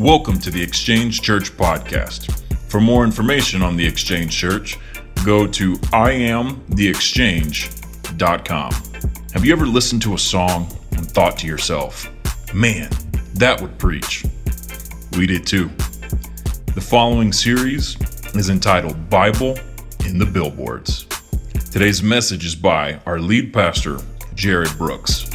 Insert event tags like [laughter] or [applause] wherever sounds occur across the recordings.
Welcome to the Exchange Church podcast. For more information on the Exchange Church, go to iamtheexchange.com. Have you ever listened to a song and thought to yourself, man, that would preach? We did too. The following series is entitled Bible in the Billboards. Today's message is by our lead pastor, Jarrod Brooks.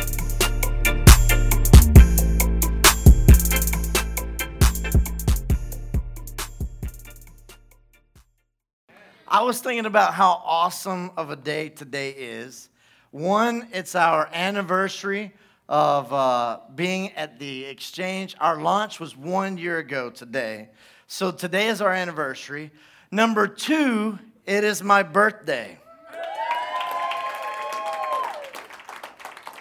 I was thinking about how awesome of a day today is. One, it's our anniversary of uh, being at the exchange. Our launch was one year ago today. So today is our anniversary. Number two, it is my birthday.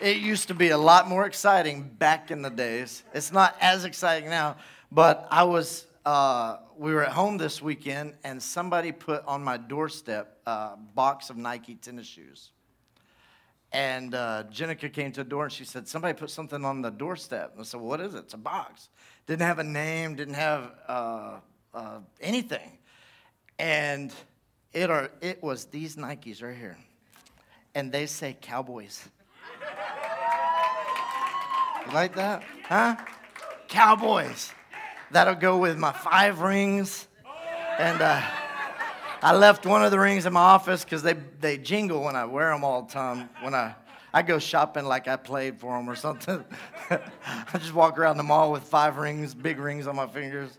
It used to be a lot more exciting back in the days. It's not as exciting now, but I was uh, we were at home this weekend and somebody put on my doorstep a box of Nike tennis shoes. And uh, Jenica came to the door and she said, Somebody put something on the doorstep. And I said, well, What is it? It's a box. Didn't have a name, didn't have uh, uh, anything. And it, are, it was these Nikes right here. And they say Cowboys. you like that? Huh? Cowboys that'll go with my five rings. And uh, I left one of the rings in my office because they, they jingle when I wear them all the time. When I, I go shopping like I played for them or something. [laughs] I just walk around the mall with five rings, big rings on my fingers.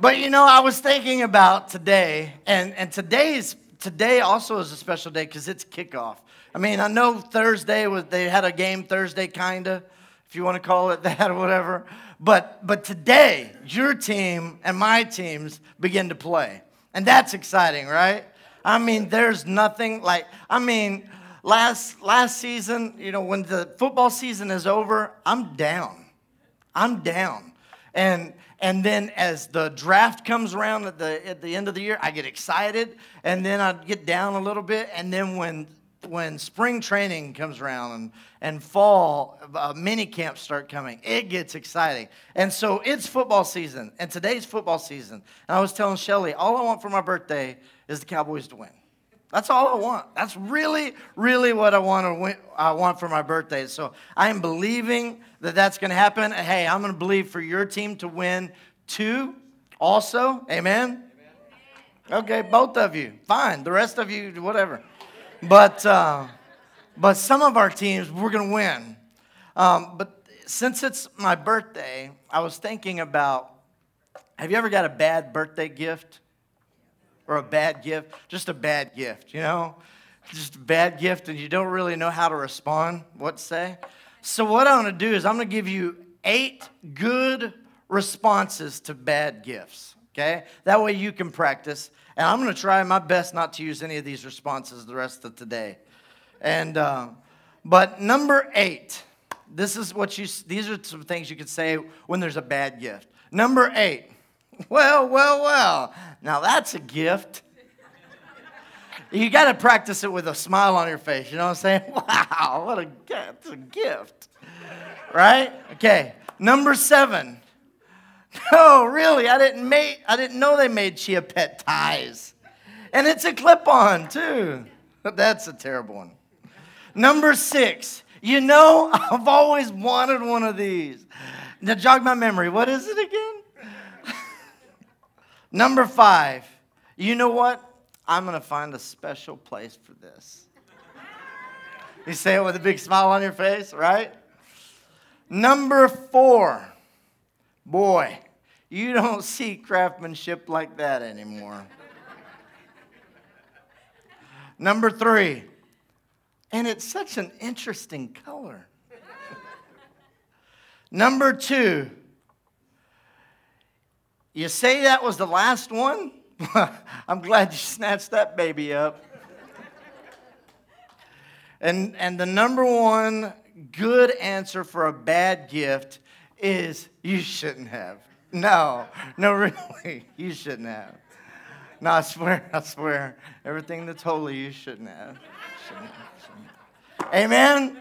But you know, I was thinking about today, and, and today's today also is a special day because it's kickoff. I mean, I know Thursday was they had a game Thursday, kinda, if you want to call it [laughs] that or whatever. But, but today, your team and my teams begin to play. And that's exciting, right? I mean, there's nothing like, I mean, last, last season, you know, when the football season is over, I'm down. I'm down. And, and then as the draft comes around at the, at the end of the year, I get excited. And then I get down a little bit. And then when when spring training comes around and, and fall uh, mini camps start coming, it gets exciting. And so it's football season, and today's football season. And I was telling Shelly, all I want for my birthday is the Cowboys to win. That's all I want. That's really, really what I want to win, I want for my birthday. So I am believing that that's going to happen. Hey, I'm going to believe for your team to win too. Also, amen. Okay, both of you. Fine. The rest of you, whatever. But, uh, but some of our teams, we're going to win. Um, but since it's my birthday, I was thinking about have you ever got a bad birthday gift? Or a bad gift? Just a bad gift, you know? Just a bad gift, and you don't really know how to respond, what to say. So, what I'm to do is, I'm to give you eight good responses to bad gifts, okay? That way you can practice. And I'm going to try my best not to use any of these responses the rest of today. And, uh, but number eight, this is what you, these are some things you could say when there's a bad gift. Number eight, well, well, well, now that's a gift. You got to practice it with a smile on your face. You know what I'm saying? [laughs] Wow, what a, that's a gift. Right? Okay. Number seven, no, [laughs] oh, really, I didn't make I didn't know they made Chia Pet ties. And it's a clip-on too. [laughs] That's a terrible one. Number six, you know, [laughs] I've always wanted one of these. Now jog my memory. What is it again? Number five, you know what? I'm gonna find a special place for this. You say it with a big smile on your face, right? Number four, boy, you don't see craftsmanship like that anymore. Number three, and it's such an interesting color. Number two, you say that was the last one? [laughs] I'm glad you snatched that baby up. And, and the number one good answer for a bad gift is you shouldn't have. No, no, [laughs] really, you shouldn't have. No, I swear, I swear, everything that's holy you shouldn't have. Shouldn't have, shouldn't have. Amen.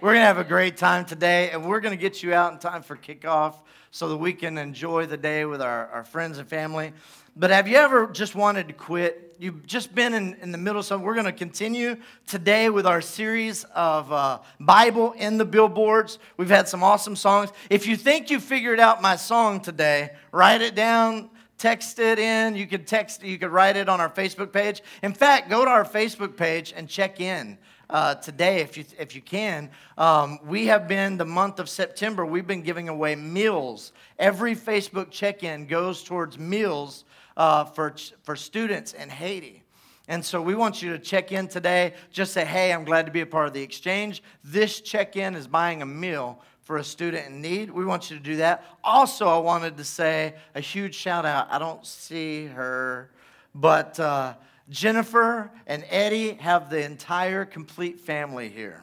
We're going to have a great time today, and we're going to get you out in time for kickoff so that we can enjoy the day with our, our friends and family. But have you ever just wanted to quit? You've just been in, in the middle of something. We're going to continue today with our series of uh, Bible in the billboards. We've had some awesome songs. If you think you figured out my song today, write it down, text it in. You could text, you could write it on our Facebook page. In fact, go to our Facebook page and check in uh, today if you, if you can. Um, we have been, the month of September, we've been giving away meals. Every Facebook check in goes towards meals uh, for, for students in Haiti. And so we want you to check in today. Just say, hey, I'm glad to be a part of the exchange. This check in is buying a meal for a student in need. We want you to do that. Also, I wanted to say a huge shout out. I don't see her, but. Uh, Jennifer and Eddie have the entire complete family here.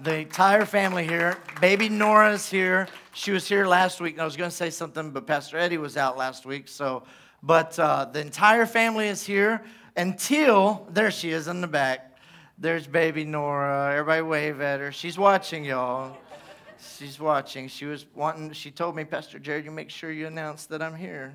The entire family here. Baby Nora's here. She was here last week. I was going to say something, but Pastor Eddie was out last week. So, but uh, the entire family is here until there she is in the back. There's baby Nora. Everybody wave at her. She's watching, y'all. She's watching. She was wanting. She told me, Pastor Jarrod, you make sure you announce that I'm here.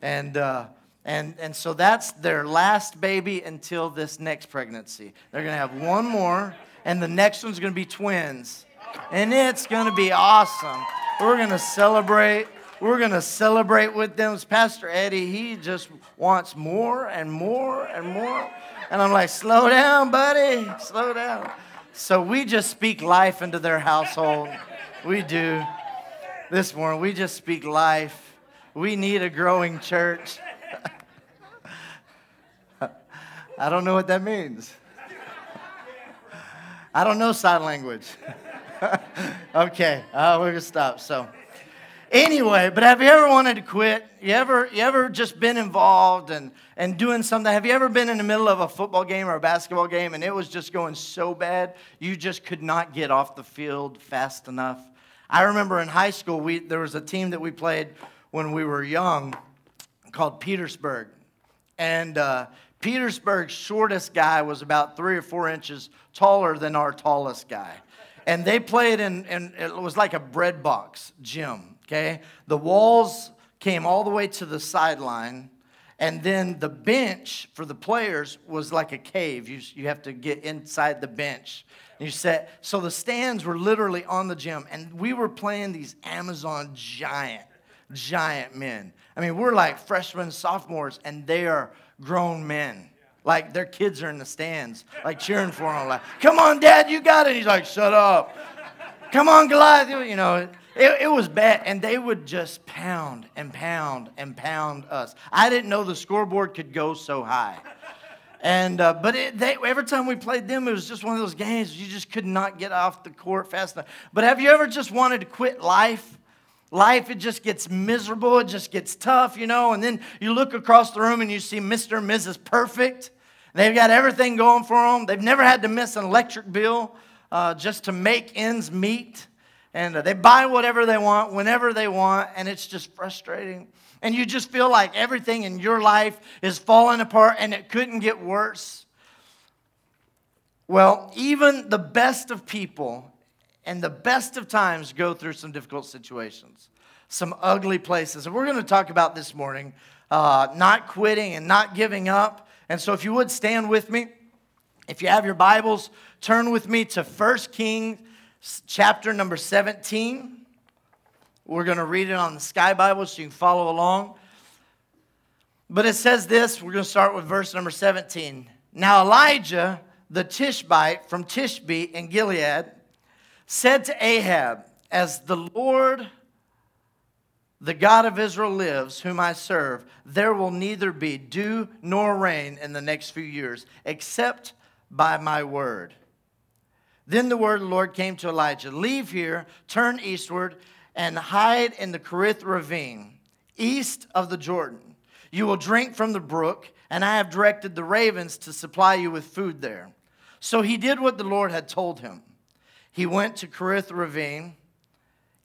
And. Uh, and, and so that's their last baby until this next pregnancy. They're going to have one more, and the next one's going to be twins. And it's going to be awesome. We're going to celebrate. We're going to celebrate with them. Pastor Eddie, he just wants more and more and more. And I'm like, slow down, buddy, slow down. So we just speak life into their household. We do. This morning, we just speak life. We need a growing church. [laughs] I don't know what that means. I don't know sign language. [laughs] okay, uh, we're gonna stop. So, anyway, but have you ever wanted to quit? You ever, you ever just been involved and, and doing something? Have you ever been in the middle of a football game or a basketball game and it was just going so bad you just could not get off the field fast enough? I remember in high school, we, there was a team that we played when we were young called Petersburg. And uh, Petersburg's shortest guy was about three or four inches taller than our tallest guy. And they played in, in it was like a bread box gym, okay? The walls came all the way to the sideline. And then the bench for the players was like a cave. You, you have to get inside the bench. And you set, so the stands were literally on the gym. And we were playing these Amazon giant, giant men. I mean, we're like freshmen, sophomores, and they are grown men. Like their kids are in the stands, like cheering for them. Like, come on, Dad, you got it. He's like, shut up. Come on, Goliath. You know, it, it was bad. And they would just pound and pound and pound us. I didn't know the scoreboard could go so high. And uh, but it, they, every time we played them, it was just one of those games you just could not get off the court fast enough. But have you ever just wanted to quit life? Life it just gets miserable it just gets tough you know and then you look across the room and you see mr and mrs perfect. They've got everything going for them they've never had to miss an electric bill uh, just to make ends meet. And uh, they buy whatever they want whenever they want and it's just frustrating. And you just feel like everything in your life is falling apart and it couldn't get worse. Well even the best of people and the best of times go through some difficult situations, some ugly places. And we're going to talk about this morning uh, not quitting and not giving up. And so, if you would stand with me, if you have your Bibles, turn with me to 1 Kings chapter number 17. We're going to read it on the Sky Bible so you can follow along. But it says this we're going to start with verse number 17. Now, Elijah the Tishbite from Tishbe in Gilead said to Ahab, As the Lord, the God of Israel, lives, whom I serve, there will neither be dew nor rain in the next few years, except by my word. Then the word of the Lord came to Elijah Leave here, turn eastward, and hide in the Kerith ravine, east of the Jordan. You will drink from the brook, and I have directed the ravens to supply you with food there. So he did what the Lord had told him he went to Kerith Ravine,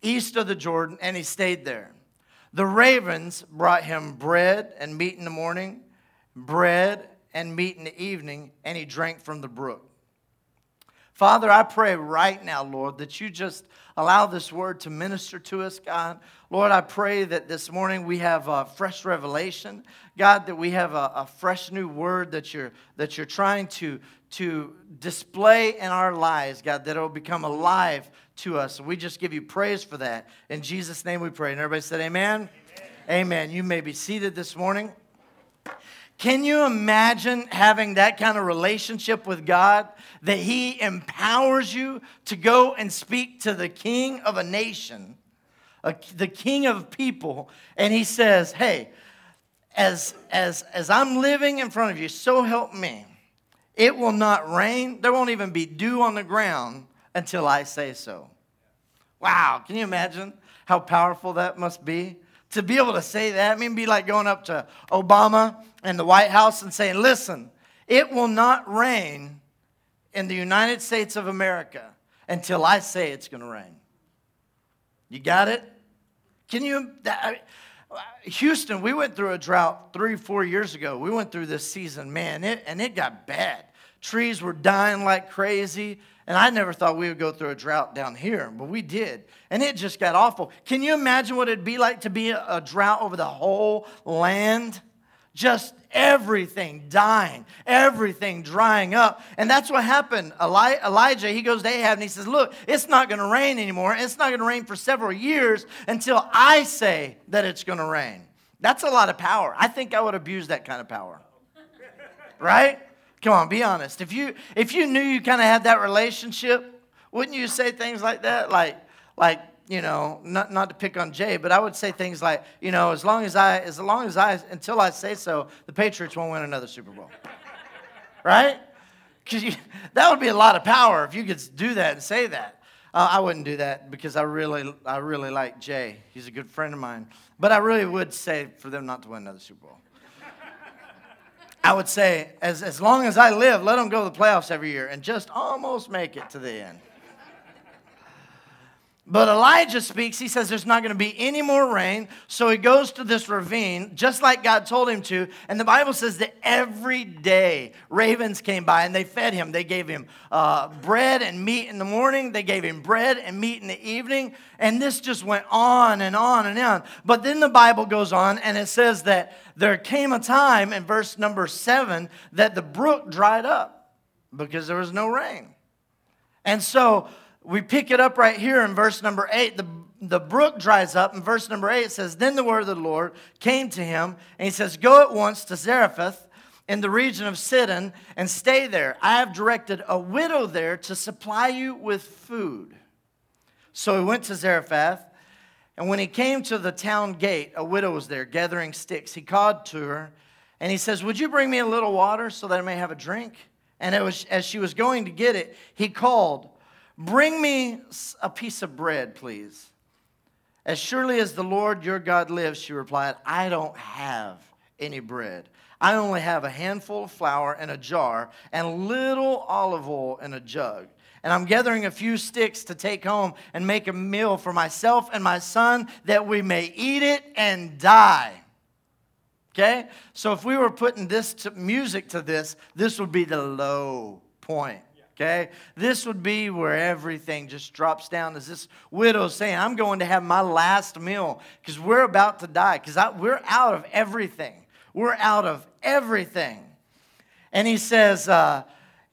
east of the Jordan, and he stayed there. The ravens brought him bread and meat in the morning, bread and meat in the evening, and he drank from the brook. Father, I pray right now, Lord, that you just allow this word to minister to us, God. Lord, I pray that this morning we have a fresh revelation, God, that we have a, a fresh new word that you're, that you're trying to, to display in our lives, God, that it will become alive to us. And we just give you praise for that. In Jesus' name we pray. And everybody said, Amen. Amen. amen. You may be seated this morning. Can you imagine having that kind of relationship with God that He empowers you to go and speak to the king of a nation, a, the king of people, and He says, Hey, as, as, as I'm living in front of you, so help me. It will not rain. There won't even be dew on the ground until I say so. Wow, can you imagine how powerful that must be? To be able to say that, I mean, be like going up to Obama and the White House and saying, listen, it will not rain in the United States of America until I say it's going to rain. You got it? Can you? Houston, we went through a drought three, four years ago. We went through this season, man, it, and it got bad. Trees were dying like crazy. And I never thought we would go through a drought down here, but we did. And it just got awful. Can you imagine what it'd be like to be a, a drought over the whole land? Just everything dying, everything drying up. And that's what happened. Eli- Elijah, he goes to Ahab and he says, Look, it's not going to rain anymore. It's not going to rain for several years until I say that it's going to rain. That's a lot of power. I think I would abuse that kind of power. Right? Come on, be honest. If you if you knew you kind of had that relationship, wouldn't you say things like that? Like like you know, not, not to pick on Jay, but I would say things like, you know, as long as I, as long as I, until I say so, the Patriots won't win another Super Bowl. [laughs] right? Because that would be a lot of power if you could do that and say that. Uh, I wouldn't do that because I really, I really like Jay. He's a good friend of mine. But I really would say for them not to win another Super Bowl. [laughs] I would say, as, as long as I live, let them go to the playoffs every year and just almost make it to the end. But Elijah speaks. He says there's not going to be any more rain. So he goes to this ravine, just like God told him to. And the Bible says that every day ravens came by and they fed him. They gave him uh, bread and meat in the morning, they gave him bread and meat in the evening. And this just went on and on and on. But then the Bible goes on and it says that there came a time in verse number seven that the brook dried up because there was no rain. And so, we pick it up right here in verse number eight. The, the brook dries up. In verse number eight, it says, Then the word of the Lord came to him, and he says, Go at once to Zarephath in the region of Sidon and stay there. I have directed a widow there to supply you with food. So he went to Zarephath, and when he came to the town gate, a widow was there gathering sticks. He called to her, and he says, Would you bring me a little water so that I may have a drink? And it was, as she was going to get it, he called, Bring me a piece of bread, please. As surely as the Lord your God lives, she replied, I don't have any bread. I only have a handful of flour in a jar and a little olive oil in a jug. And I'm gathering a few sticks to take home and make a meal for myself and my son that we may eat it and die. Okay? So if we were putting this to music to this, this would be the low point okay? This would be where everything just drops down as this widow saying, I'm going to have my last meal because we're about to die because we're out of everything. We're out of everything. And he says, uh,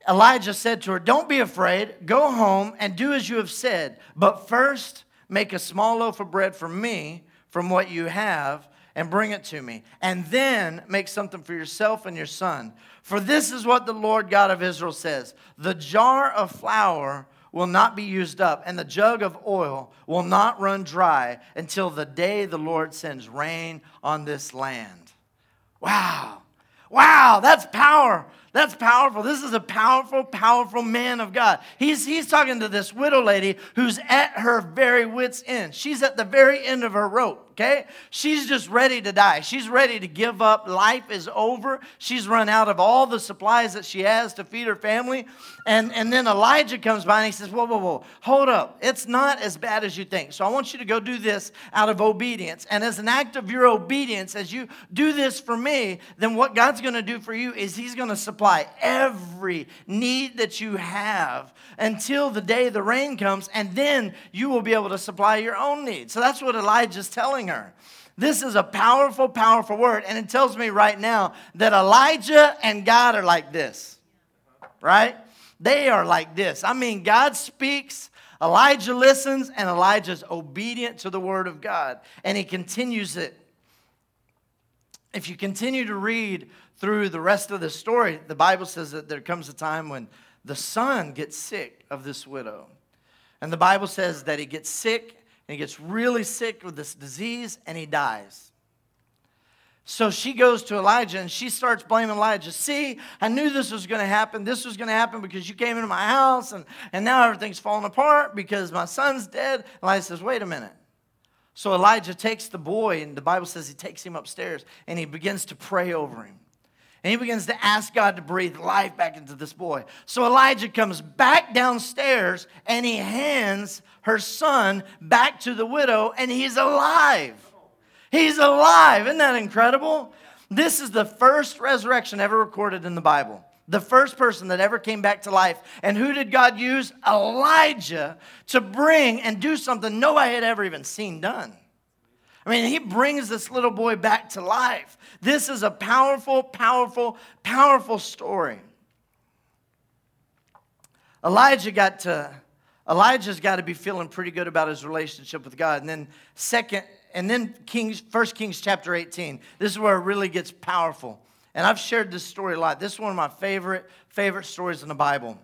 Elijah said to her, Don't be afraid. Go home and do as you have said. But first, make a small loaf of bread for me from what you have and bring it to me. And then make something for yourself and your son. For this is what the Lord God of Israel says The jar of flour will not be used up, and the jug of oil will not run dry until the day the Lord sends rain on this land. Wow. Wow, that's power. That's powerful. This is a powerful, powerful man of God. He's, he's talking to this widow lady who's at her very wits' end. She's at the very end of her rope. Okay? She's just ready to die. She's ready to give up. Life is over. She's run out of all the supplies that she has to feed her family. And, and then Elijah comes by and he says, Whoa, whoa, whoa, hold up. It's not as bad as you think. So I want you to go do this out of obedience. And as an act of your obedience, as you do this for me, then what God's going to do for you is He's going to supply every need that you have until the day the rain comes. And then you will be able to supply your own needs. So that's what Elijah's telling her. This is a powerful, powerful word. And it tells me right now that Elijah and God are like this, right? They are like this. I mean, God speaks, Elijah listens, and Elijah's obedient to the word of God, and he continues it. If you continue to read through the rest of the story, the Bible says that there comes a time when the son gets sick of this widow. And the Bible says that he gets sick, and he gets really sick with this disease, and he dies. So she goes to Elijah and she starts blaming Elijah. See, I knew this was going to happen. This was going to happen because you came into my house and, and now everything's falling apart because my son's dead. Elijah says, Wait a minute. So Elijah takes the boy, and the Bible says he takes him upstairs and he begins to pray over him. And he begins to ask God to breathe life back into this boy. So Elijah comes back downstairs and he hands her son back to the widow, and he's alive. He's alive. Isn't that incredible? This is the first resurrection ever recorded in the Bible. The first person that ever came back to life. And who did God use? Elijah to bring and do something nobody had ever even seen done. I mean, he brings this little boy back to life. This is a powerful, powerful, powerful story. Elijah got to Elijah's got to be feeling pretty good about his relationship with God. And then second and then Kings, 1 Kings chapter 18. This is where it really gets powerful. And I've shared this story a lot. This is one of my favorite, favorite stories in the Bible.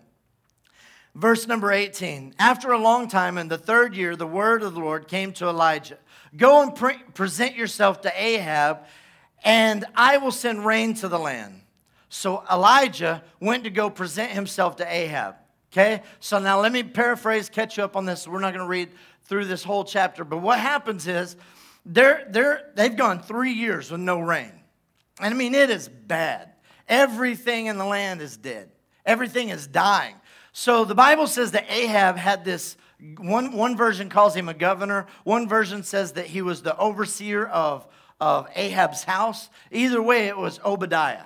Verse number 18. After a long time, in the third year, the word of the Lord came to Elijah Go and pre- present yourself to Ahab, and I will send rain to the land. So Elijah went to go present himself to Ahab. Okay? So now let me paraphrase, catch you up on this. We're not going to read through this whole chapter, but what happens is they're, they're, they've gone three years with no rain. And I mean, it is bad. Everything in the land is dead, everything is dying. So the Bible says that Ahab had this. One, one version calls him a governor. One version says that he was the overseer of, of Ahab's house. Either way, it was Obadiah.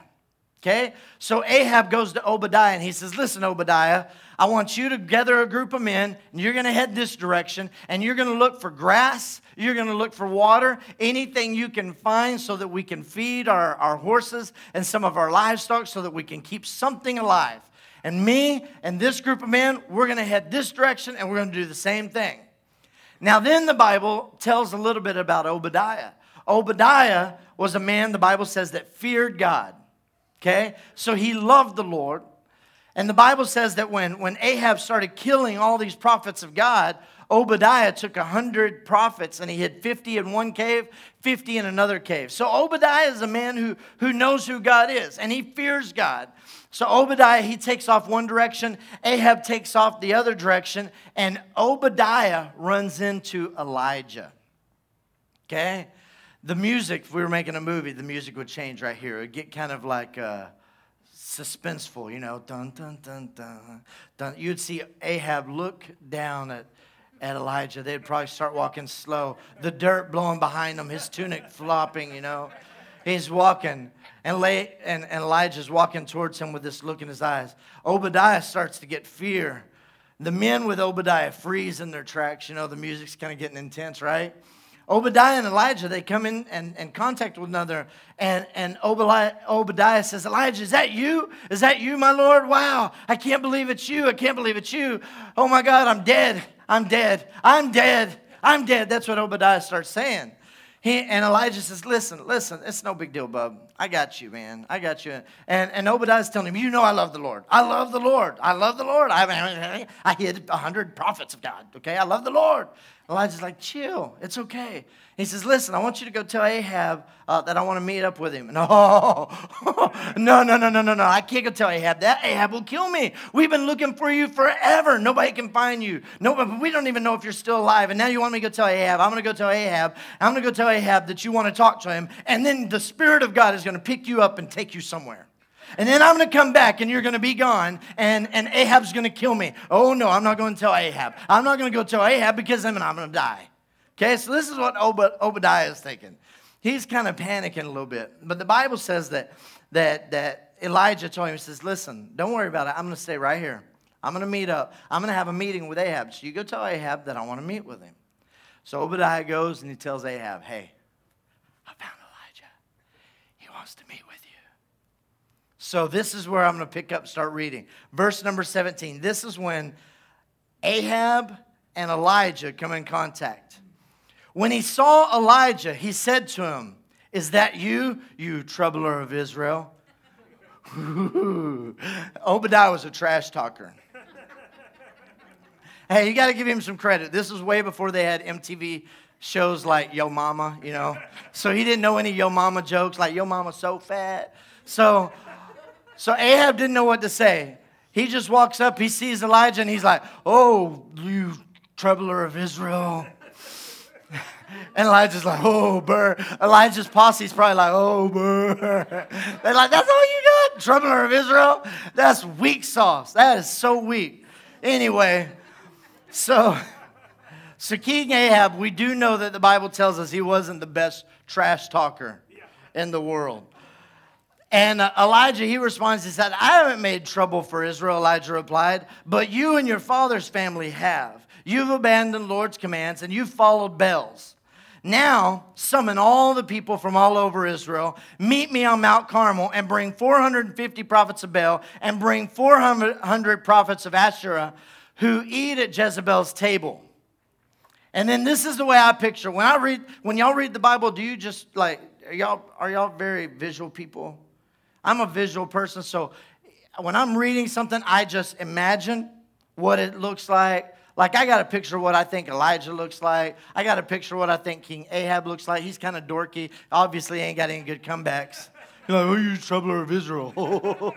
Okay? So Ahab goes to Obadiah and he says, Listen, Obadiah, I want you to gather a group of men, and you're going to head this direction, and you're going to look for grass, you're going to look for water, anything you can find so that we can feed our, our horses and some of our livestock so that we can keep something alive. And me and this group of men, we're going to head this direction, and we're going to do the same thing. Now, then the Bible tells a little bit about Obadiah. Obadiah was a man, the Bible says, that feared God. Okay? So he loved the Lord. And the Bible says that when, when Ahab started killing all these prophets of God, Obadiah took 100 prophets and he hid 50 in one cave, 50 in another cave. So Obadiah is a man who, who knows who God is and he fears God. So Obadiah, he takes off one direction, Ahab takes off the other direction, and Obadiah runs into Elijah. Okay? The music, if we were making a movie, the music would change right here. It would get kind of like. Uh, suspenseful, you know, dun, dun, dun, dun, dun. You'd see Ahab look down at, at Elijah. They'd probably start walking slow, the dirt blowing behind him, his tunic flopping, you know. He's walking, and, lay, and, and Elijah's walking towards him with this look in his eyes. Obadiah starts to get fear. The men with Obadiah freeze in their tracks. You know, the music's kind of getting intense, right? Obadiah and Elijah, they come in and, and contact with another. And, and Obadiah says, Elijah, is that you? Is that you, my Lord? Wow, I can't believe it's you. I can't believe it's you. Oh my God, I'm dead. I'm dead. I'm dead. I'm dead. That's what Obadiah starts saying. He, and Elijah says, Listen, listen, it's no big deal, bub. I got you, man. I got you. And, and Obadiah's telling him, You know I love the Lord. I love the Lord. I love the Lord. I, I hid a hundred prophets of God. Okay, I love the Lord. Elijah's like, chill, it's okay. He says, listen, I want you to go tell Ahab uh, that I want to meet up with him. [laughs] No, no, no, no, no, no, no. I can't go tell Ahab that. Ahab will kill me. We've been looking for you forever. Nobody can find you. Nobody, we don't even know if you're still alive. And now you want me to go tell Ahab. I'm going to go tell Ahab. I'm going to go tell Ahab that you want to talk to him. And then the Spirit of God is going to pick you up and take you somewhere. And then I'm going to come back and you're going to be gone and, and Ahab's going to kill me. Oh, no, I'm not going to tell Ahab. I'm not going to go tell Ahab because then I'm going to die. Okay, so this is what Ob- Obadiah is thinking. He's kind of panicking a little bit. But the Bible says that, that, that Elijah told him, he says, listen, don't worry about it. I'm going to stay right here. I'm going to meet up. I'm going to have a meeting with Ahab. So you go tell Ahab that I want to meet with him. So Obadiah goes and he tells Ahab, hey, I found Elijah. He wants to meet. So this is where I'm going to pick up, start reading. Verse number 17. This is when Ahab and Elijah come in contact. When he saw Elijah, he said to him, Is that you, you troubler of Israel? [laughs] Obadiah was a trash talker. [laughs] hey, you got to give him some credit. This was way before they had MTV shows like Yo Mama, you know. So he didn't know any Yo Mama jokes like Yo Mama so fat. So so Ahab didn't know what to say. He just walks up, he sees Elijah, and he's like, Oh, you troubler of Israel. [laughs] And Elijah's like, oh, burr. Elijah's posse's probably like, oh, burr. [laughs] They're like, that's all you got? Troubler of Israel? That's weak sauce. That is so weak. Anyway, so, so King Ahab, we do know that the Bible tells us he wasn't the best trash talker in the world. And uh, Elijah, he responds, he said, I haven't made trouble for Israel, Elijah replied, but you and your father's family have. You've abandoned Lord's commands and you've followed Baals. Now summon all the people from all over Israel, meet me on Mount Carmel, and bring 450 prophets of Baal and bring 400 prophets of Asherah who eat at Jezebel's table. And then this is the way I picture when I read when y'all read the Bible, do you just like are y'all are y'all very visual people? I'm a visual person, so when I'm reading something, I just imagine what it looks like like, I got a picture of what I think Elijah looks like. I got a picture of what I think King Ahab looks like. He's kind of dorky. Obviously, ain't got any good comebacks. You're like, oh, you troubler of Israel. [laughs]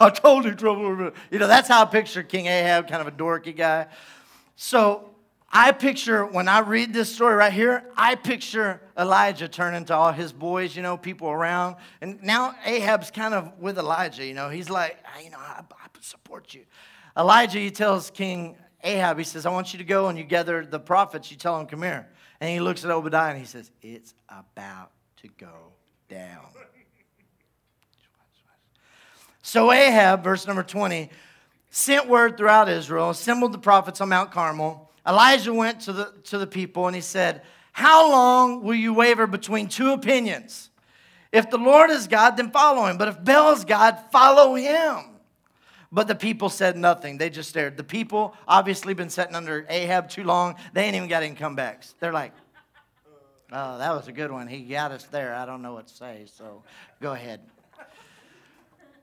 I told you, troubler of Israel. You know, that's how I picture King Ahab, kind of a dorky guy. So I picture, when I read this story right here, I picture Elijah turning to all his boys, you know, people around. And now Ahab's kind of with Elijah, you know. He's like, ah, you know, I, I support you. Elijah, he tells King Ahab, he says, I want you to go and you gather the prophets. You tell them, come here. And he looks at Obadiah and he says, It's about to go down. So Ahab, verse number 20, sent word throughout Israel, assembled the prophets on Mount Carmel. Elijah went to the, to the people and he said, How long will you waver between two opinions? If the Lord is God, then follow him. But if Baal is God, follow him. But the people said nothing. They just stared. The people obviously been sitting under Ahab too long. They ain't even got any comebacks. They're like, oh, that was a good one. He got us there. I don't know what to say, so go ahead.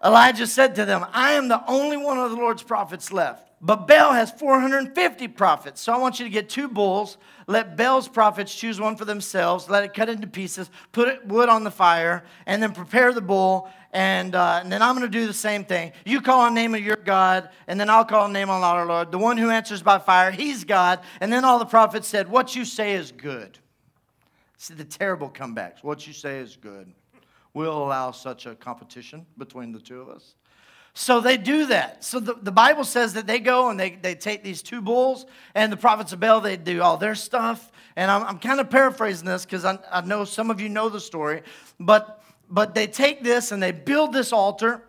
Elijah said to them, I am the only one of the Lord's prophets left. But Baal has 450 prophets. So I want you to get two bulls. Let Baal's prophets choose one for themselves. Let it cut into pieces. Put it wood on the fire. And then prepare the bull. And, uh, and then I'm going to do the same thing. You call on the name of your God. And then I'll call on the name of our Lord. The one who answers by fire, he's God. And then all the prophets said, What you say is good. See the terrible comebacks. What you say is good. We'll allow such a competition between the two of us. So they do that. So the, the Bible says that they go and they, they take these two bulls, and the prophets of Baal, they do all their stuff. And I'm, I'm kind of paraphrasing this because I, I know some of you know the story. But, but they take this and they build this altar.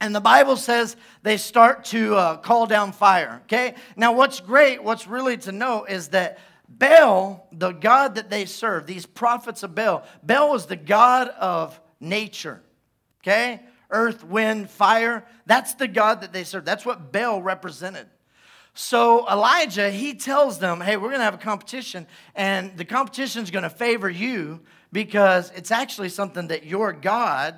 And the Bible says they start to uh, call down fire. Okay? Now, what's great, what's really to know is that Baal, the God that they serve, these prophets of Baal, Baal was the God of nature. Okay? Earth, wind, fire. That's the God that they serve. That's what Baal represented. So Elijah, he tells them, hey, we're going to have a competition, and the competition is going to favor you because it's actually something that your God,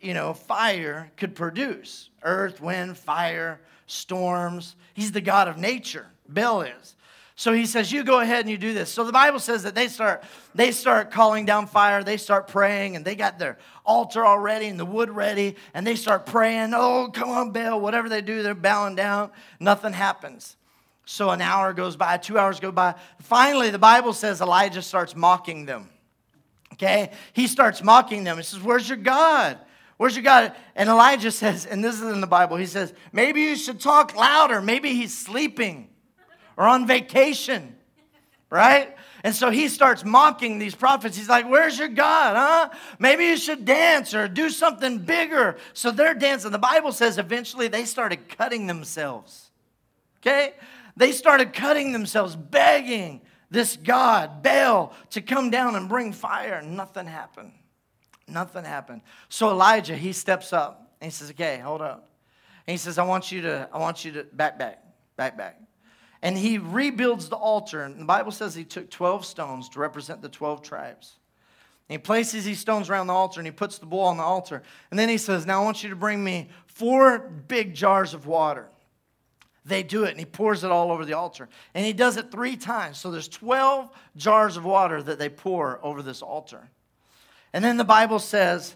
you know, fire could produce earth, wind, fire, storms. He's the God of nature. Baal is. So he says, "You go ahead and you do this." So the Bible says that they start they start calling down fire, they start praying, and they got their altar already and the wood ready, and they start praying. Oh, come on, Baal! Whatever they do, they're bowing down. Nothing happens. So an hour goes by, two hours go by. Finally, the Bible says Elijah starts mocking them. Okay, he starts mocking them. He says, "Where's your God?" Where's your God? And Elijah says, and this is in the Bible, he says, maybe you should talk louder. Maybe he's sleeping or on vacation, right? And so he starts mocking these prophets. He's like, Where's your God, huh? Maybe you should dance or do something bigger. So they're dancing. The Bible says eventually they started cutting themselves. Okay? They started cutting themselves, begging this God, Baal, to come down and bring fire. Nothing happened. Nothing happened. So Elijah, he steps up and he says, Okay, hold up. And he says, I want you to, I want you to back, back, back, back and he rebuilds the altar. And the Bible says he took 12 stones to represent the 12 tribes. And he places these stones around the altar and he puts the bull on the altar. And then he says, Now I want you to bring me four big jars of water. They do it and he pours it all over the altar. And he does it three times. So there's 12 jars of water that they pour over this altar. And then the Bible says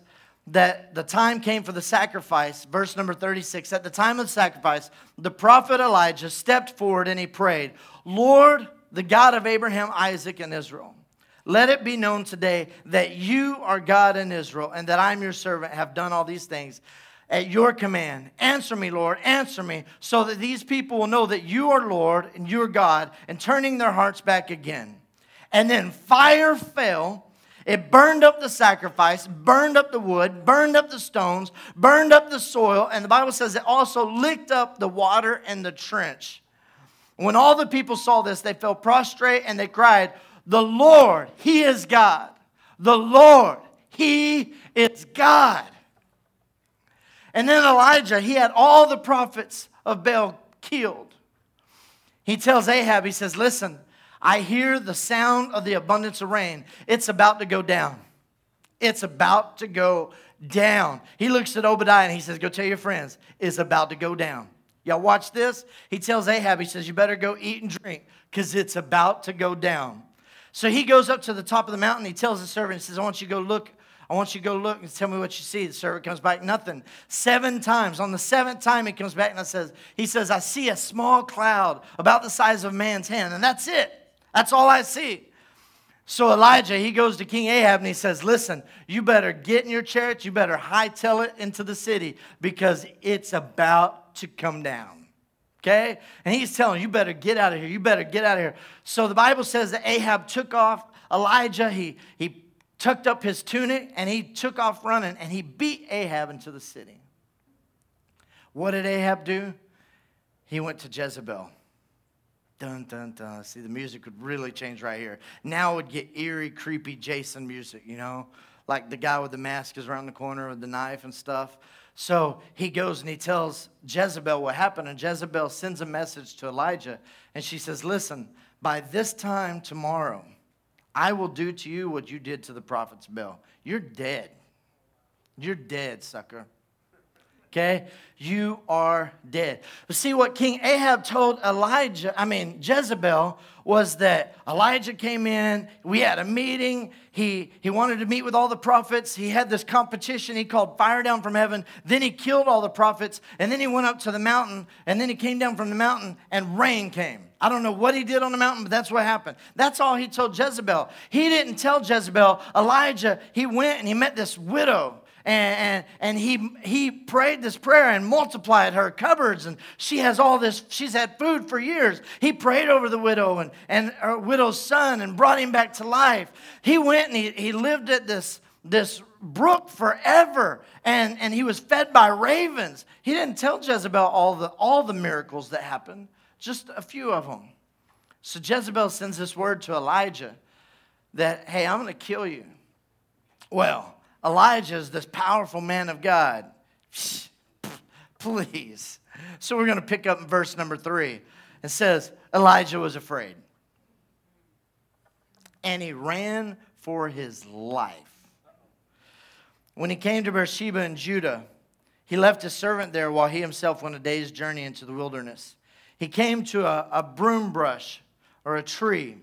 that the time came for the sacrifice, verse number 36. At the time of the sacrifice, the prophet Elijah stepped forward and he prayed, Lord, the God of Abraham, Isaac, and Israel, let it be known today that you are God in Israel and that I'm your servant, have done all these things at your command. Answer me, Lord, answer me, so that these people will know that you are Lord and you are God, and turning their hearts back again. And then fire fell it burned up the sacrifice, burned up the wood, burned up the stones, burned up the soil, and the Bible says it also licked up the water and the trench. When all the people saw this, they fell prostrate and they cried, The Lord, He is God. The Lord, He is God. And then Elijah, he had all the prophets of Baal killed. He tells Ahab, he says, Listen, I hear the sound of the abundance of rain. It's about to go down. It's about to go down. He looks at Obadiah and he says, Go tell your friends, it's about to go down. Y'all watch this. He tells Ahab, he says, You better go eat and drink because it's about to go down. So he goes up to the top of the mountain. He tells the servant, He says, I want you to go look. I want you to go look and tell me what you see. The servant comes back, nothing. Seven times. On the seventh time, he comes back and I says, he says, I see a small cloud about the size of a man's hand, and that's it. That's all I see. So Elijah, he goes to King Ahab and he says, Listen, you better get in your chariot, you better hightail it into the city because it's about to come down. Okay? And he's telling you better get out of here. You better get out of here. So the Bible says that Ahab took off Elijah. He, he tucked up his tunic and he took off running and he beat Ahab into the city. What did Ahab do? He went to Jezebel. Dun, dun, dun. See, the music would really change right here. Now it would get eerie, creepy Jason music, you know? Like the guy with the mask is around the corner with the knife and stuff. So he goes and he tells Jezebel what happened, and Jezebel sends a message to Elijah, and she says, Listen, by this time tomorrow, I will do to you what you did to the prophets Baal. You're dead. You're dead, sucker okay? You are dead. But see what King Ahab told Elijah, I mean, Jezebel, was that Elijah came in, we had a meeting, he, he wanted to meet with all the prophets, he had this competition he called fire down from heaven, then he killed all the prophets, and then he went up to the mountain, and then he came down from the mountain, and rain came. I don't know what he did on the mountain, but that's what happened. That's all he told Jezebel. He didn't tell Jezebel, Elijah, he went and he met this widow and, and, and he, he prayed this prayer and multiplied her cupboards. And she has all this she's had food for years. He prayed over the widow and, and her widow's son and brought him back to life. He went and he, he lived at this this brook forever. And, and he was fed by ravens. He didn't tell jezebel all the all the miracles that happened just a few of them so jezebel sends this word to elijah that hey i'm going to kill you. Well Elijah is this powerful man of God. [laughs] Please. So we're going to pick up in verse number three. It says, Elijah was afraid. And he ran for his life. When he came to Beersheba in Judah, he left his servant there while he himself went a day's journey into the wilderness. He came to a, a broom brush or a tree.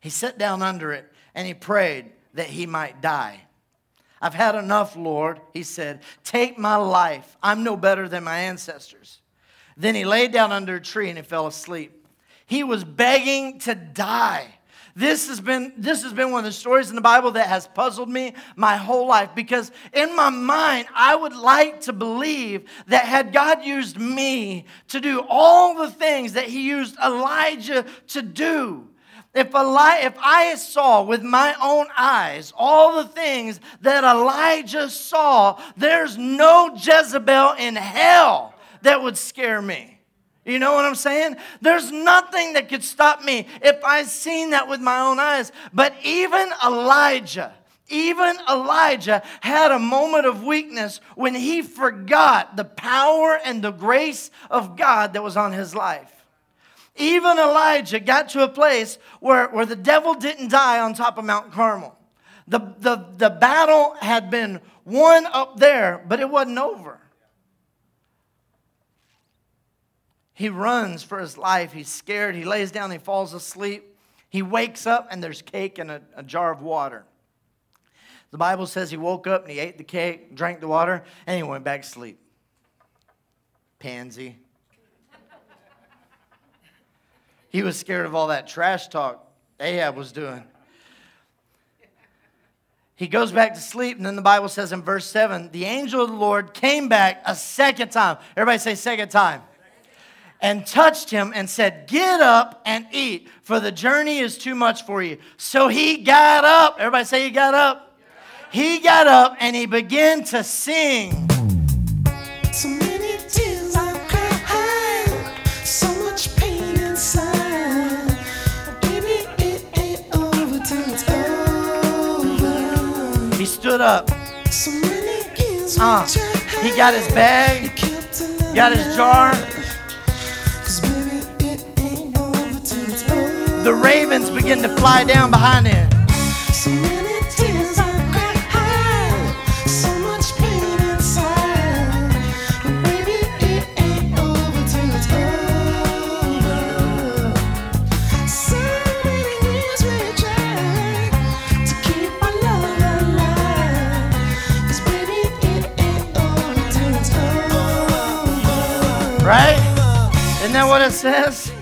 He sat down under it and he prayed that he might die. I've had enough, Lord, he said. Take my life. I'm no better than my ancestors. Then he lay down under a tree and he fell asleep. He was begging to die. This has been this has been one of the stories in the Bible that has puzzled me my whole life because in my mind I would like to believe that had God used me to do all the things that he used Elijah to do if, Eli- if I saw with my own eyes all the things that Elijah saw, there's no Jezebel in hell that would scare me. You know what I'm saying? There's nothing that could stop me if I seen that with my own eyes. But even Elijah, even Elijah had a moment of weakness when he forgot the power and the grace of God that was on his life. Even Elijah got to a place where, where the devil didn't die on top of Mount Carmel. The, the, the battle had been won up there, but it wasn't over. He runs for his life. He's scared. He lays down. He falls asleep. He wakes up, and there's cake and a, a jar of water. The Bible says he woke up and he ate the cake, drank the water, and he went back to sleep. Pansy. He was scared of all that trash talk Ahab was doing. He goes back to sleep, and then the Bible says in verse 7 the angel of the Lord came back a second time. Everybody say, second time. And touched him and said, Get up and eat, for the journey is too much for you. So he got up. Everybody say, He got up. He got up and he began to sing. Stood up. Uh, he got his bag, got his jar. The ravens begin to fly down behind him. What it says?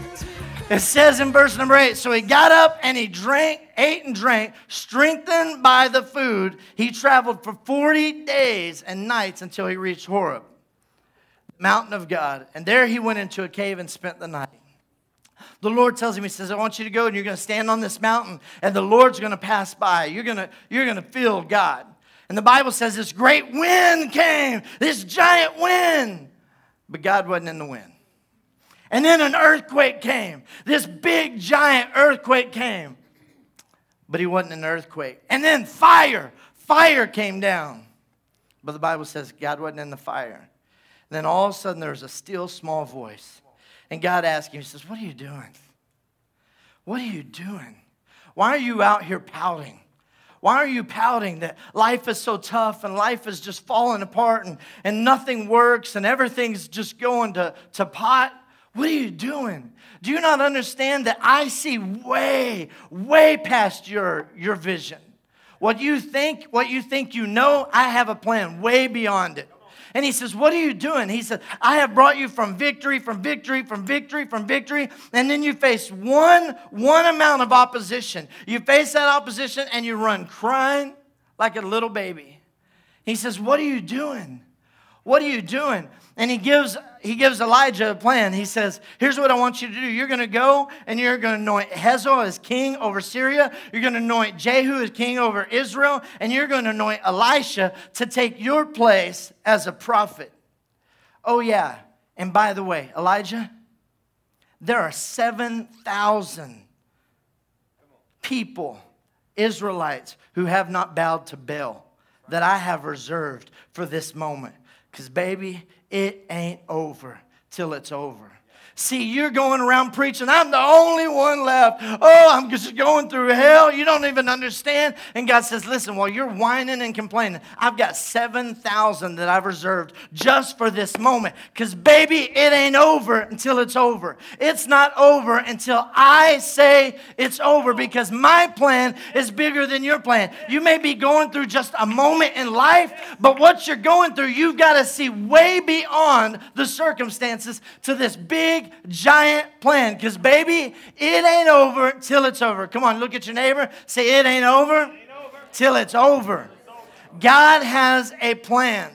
It says in verse number eight so he got up and he drank, ate and drank, strengthened by the food. He traveled for 40 days and nights until he reached Horeb, mountain of God. And there he went into a cave and spent the night. The Lord tells him, He says, I want you to go and you're going to stand on this mountain, and the Lord's going to pass by. You're going to, you're going to feel God. And the Bible says this great wind came, this giant wind but God wasn't in the wind. And then an earthquake came. This big, giant earthquake came, but he wasn't an earthquake. And then fire, fire came down. But the Bible says God wasn't in the fire. And then all of a sudden there was a still small voice. And God asked him, He says, What are you doing? What are you doing? Why are you out here pouting? Why are you pouting that life is so tough and life is just falling apart and, and nothing works and everything's just going to, to pot? What are you doing? Do you not understand that I see way, way past your, your vision? What you think, what you think you know, I have a plan way beyond it. And he says, What are you doing? He said, I have brought you from victory, from victory, from victory, from victory. And then you face one, one amount of opposition. You face that opposition and you run crying like a little baby. He says, What are you doing? What are you doing? And he gives, he gives Elijah a plan. He says, Here's what I want you to do. You're going to go and you're going to anoint Hazael as king over Syria. You're going to anoint Jehu as king over Israel. And you're going to anoint Elisha to take your place as a prophet. Oh, yeah. And by the way, Elijah, there are 7,000 people, Israelites, who have not bowed to Baal that I have reserved for this moment. Because, baby, it ain't over till it's over. See, you're going around preaching, I'm the only one left. Oh, I'm just going through hell. You don't even understand. And God says, Listen, while you're whining and complaining, I've got 7,000 that I've reserved just for this moment. Because, baby, it ain't over until it's over. It's not over until I say it's over because my plan is bigger than your plan. You may be going through just a moment in life, but what you're going through, you've got to see way beyond the circumstances to this big giant plan. Because, baby, it ain't over till it's over. Come on, look at your neighbor. Say, it ain't over, it ain't over. till it's over. God has a plan.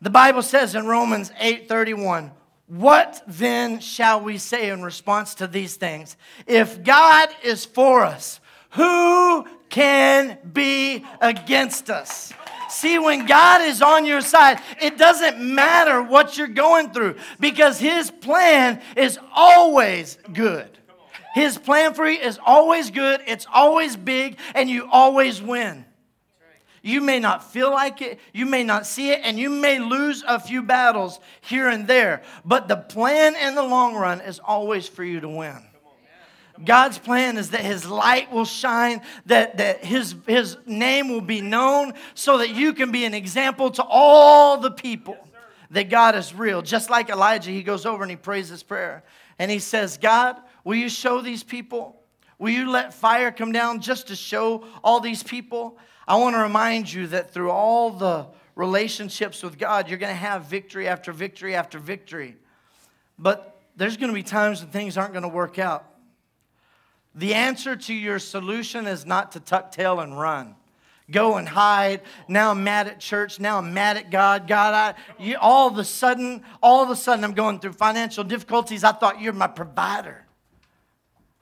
The Bible says in Romans 8:31, "What then shall we say in response to these things? If God is for us, who can be against us?" See, when God is on your side, it doesn't matter what you're going through because His plan is always good. His plan for you is always good, it's always big, and you always win. You may not feel like it, you may not see it, and you may lose a few battles here and there, but the plan in the long run is always for you to win. God's plan is that his light will shine, that, that his, his name will be known, so that you can be an example to all the people that God is real. Just like Elijah, he goes over and he prays this prayer. And he says, God, will you show these people? Will you let fire come down just to show all these people? I want to remind you that through all the relationships with God, you're going to have victory after victory after victory. But there's going to be times when things aren't going to work out. The answer to your solution is not to tuck tail and run. Go and hide. Now I'm mad at church. Now I'm mad at God. God, I, you, all of a sudden, all of a sudden, I'm going through financial difficulties. I thought you're my provider.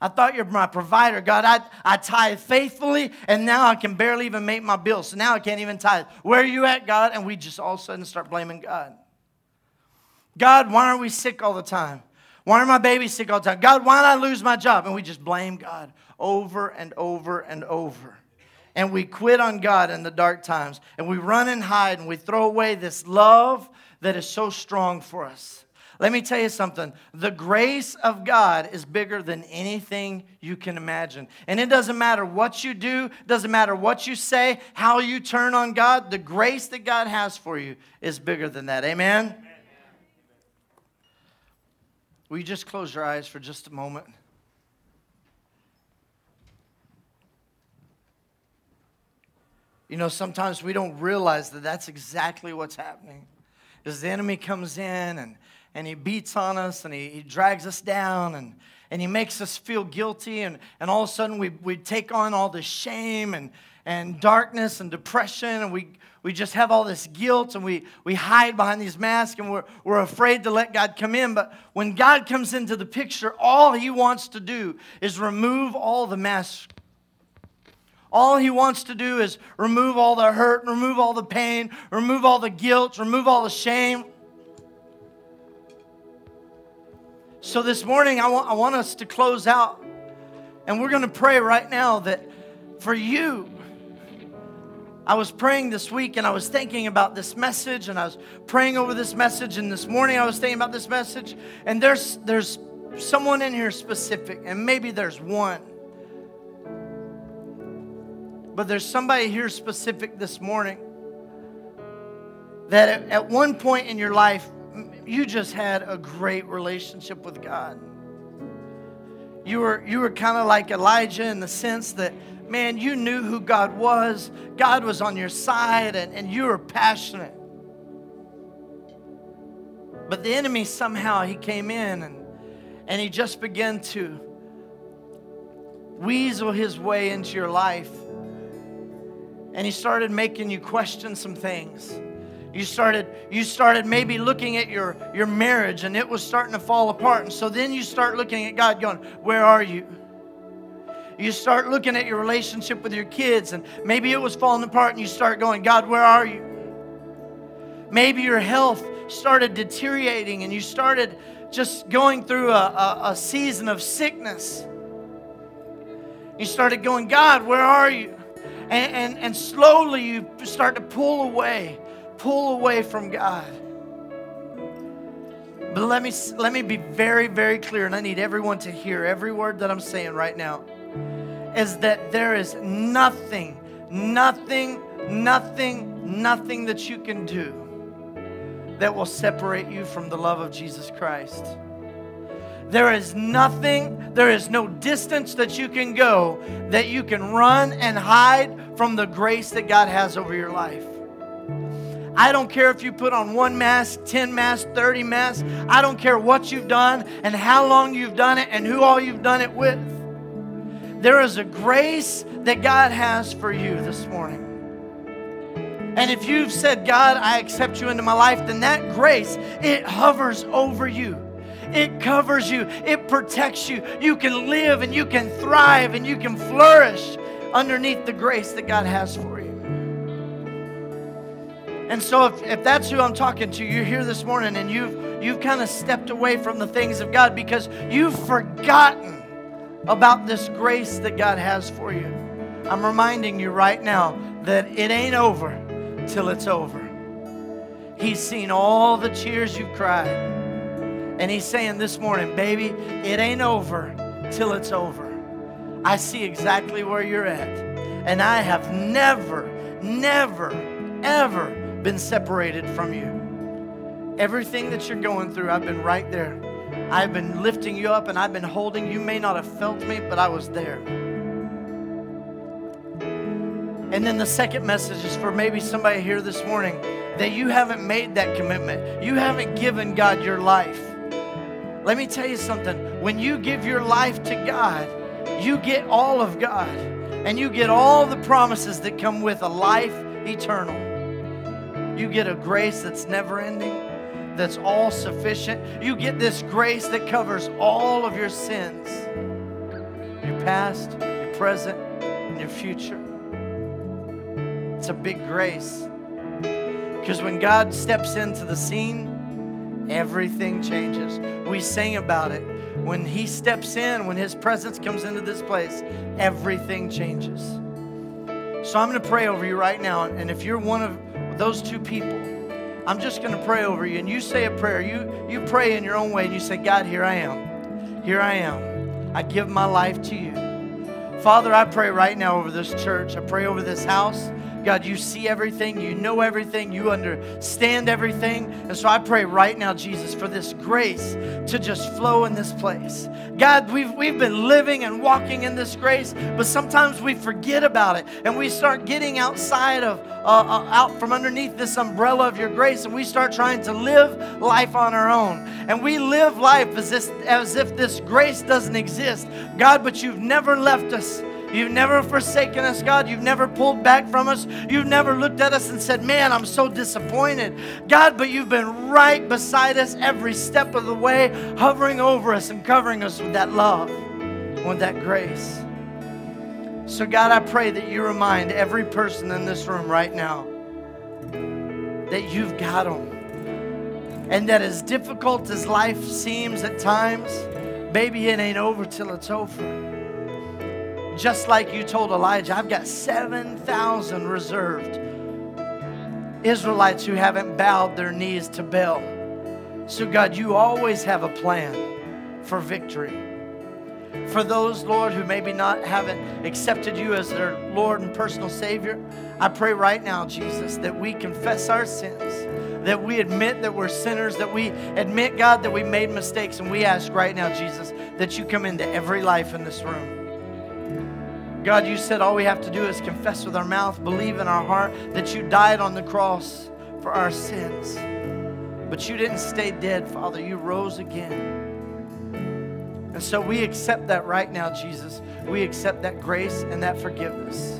I thought you're my provider. God, I, I tithe faithfully, and now I can barely even make my bills. So now I can't even tithe. Where are you at, God? And we just all of a sudden start blaming God. God, why are we sick all the time? Why are my babies sick all the time? God, why did I lose my job? And we just blame God over and over and over. And we quit on God in the dark times. And we run and hide and we throw away this love that is so strong for us. Let me tell you something. The grace of God is bigger than anything you can imagine. And it doesn't matter what you do, doesn't matter what you say, how you turn on God, the grace that God has for you is bigger than that. Amen? Will you just close your eyes for just a moment? You know, sometimes we don't realize that that's exactly what's happening. As the enemy comes in and, and he beats on us and he, he drags us down and, and he makes us feel guilty, and, and all of a sudden we, we take on all the shame and, and darkness and depression, and we, we just have all this guilt and we, we hide behind these masks and we're, we're afraid to let God come in. But when God comes into the picture, all He wants to do is remove all the masks. All He wants to do is remove all the hurt, remove all the pain, remove all the guilt, remove all the shame. So this morning, I want, I want us to close out. And we're going to pray right now that for you, I was praying this week and I was thinking about this message and I was praying over this message and this morning I was thinking about this message and there's there's someone in here specific and maybe there's one but there's somebody here specific this morning that at, one point in your life you just had a great relationship with God. You were you were kind of like Elijah in the sense that man, you knew who God was, God was on your side, and, and you were passionate. But the enemy somehow he came in and, and he just began to weasel his way into your life. And he started making you question some things. You started, you started maybe looking at your, your marriage and it was starting to fall apart. And so then you start looking at God going, Where are you? You start looking at your relationship with your kids, and maybe it was falling apart, and you start going, God, where are you? Maybe your health started deteriorating, and you started just going through a, a, a season of sickness. You started going, God, where are you? And, and, and slowly you start to pull away, pull away from God. But let me let me be very very clear and I need everyone to hear every word that I'm saying right now is that there is nothing nothing nothing nothing that you can do that will separate you from the love of Jesus Christ. There is nothing, there is no distance that you can go that you can run and hide from the grace that God has over your life. I don't care if you put on one mask, 10 masks, 30 masks. I don't care what you've done and how long you've done it and who all you've done it with. There is a grace that God has for you this morning. And if you've said, God, I accept you into my life, then that grace, it hovers over you. It covers you. It protects you. You can live and you can thrive and you can flourish underneath the grace that God has for you. And so if, if that's who I'm talking to, you're here this morning and you've you've kind of stepped away from the things of God because you've forgotten about this grace that God has for you. I'm reminding you right now that it ain't over till it's over. He's seen all the tears you've cried. And he's saying this morning, baby, it ain't over till it's over. I see exactly where you're at. And I have never, never, ever been separated from you. Everything that you're going through, I've been right there. I've been lifting you up and I've been holding you. May not have felt me, but I was there. And then the second message is for maybe somebody here this morning that you haven't made that commitment. You haven't given God your life. Let me tell you something. When you give your life to God, you get all of God and you get all the promises that come with a life eternal. You get a grace that's never ending, that's all sufficient. You get this grace that covers all of your sins your past, your present, and your future. It's a big grace. Because when God steps into the scene, everything changes. We sing about it. When He steps in, when His presence comes into this place, everything changes. So I'm going to pray over you right now. And if you're one of those two people, I'm just going to pray over you. And you say a prayer. You, you pray in your own way and you say, God, here I am. Here I am. I give my life to you. Father, I pray right now over this church. I pray over this house. God, you see everything, you know everything, you understand everything. And so I pray right now, Jesus, for this grace to just flow in this place. God, we've, we've been living and walking in this grace, but sometimes we forget about it and we start getting outside of, uh, uh, out from underneath this umbrella of your grace and we start trying to live life on our own. And we live life as if, as if this grace doesn't exist. God, but you've never left us. You've never forsaken us, God. You've never pulled back from us. You've never looked at us and said, Man, I'm so disappointed. God, but you've been right beside us every step of the way, hovering over us and covering us with that love, with that grace. So, God, I pray that you remind every person in this room right now that you've got them. And that as difficult as life seems at times, baby, it ain't over till it's over. Just like you told Elijah, I've got 7,000 reserved Israelites who haven't bowed their knees to Baal. So, God, you always have a plan for victory. For those, Lord, who maybe not haven't accepted you as their Lord and personal Savior, I pray right now, Jesus, that we confess our sins, that we admit that we're sinners, that we admit, God, that we made mistakes, and we ask right now, Jesus, that you come into every life in this room. God, you said all we have to do is confess with our mouth, believe in our heart that you died on the cross for our sins. But you didn't stay dead, Father. You rose again. And so we accept that right now, Jesus. We accept that grace and that forgiveness.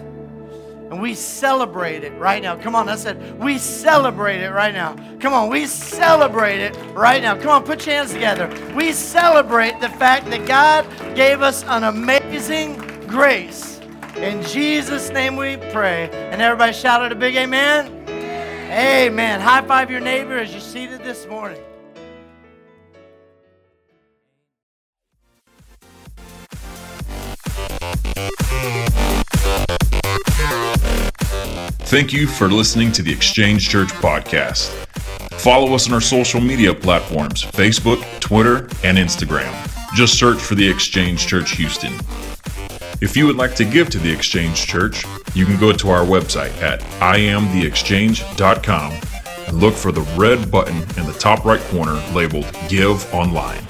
And we celebrate it right now. Come on, I said, we celebrate it right now. Come on, we celebrate it right now. Come on, put your hands together. We celebrate the fact that God gave us an amazing grace. In Jesus' name we pray. And everybody shouted a big amen. Amen. High five your neighbor as you're seated this morning. Thank you for listening to the Exchange Church podcast. Follow us on our social media platforms Facebook, Twitter, and Instagram. Just search for The Exchange Church Houston. If you would like to give to The Exchange Church, you can go to our website at iamtheexchange.com and look for the red button in the top right corner labeled Give Online.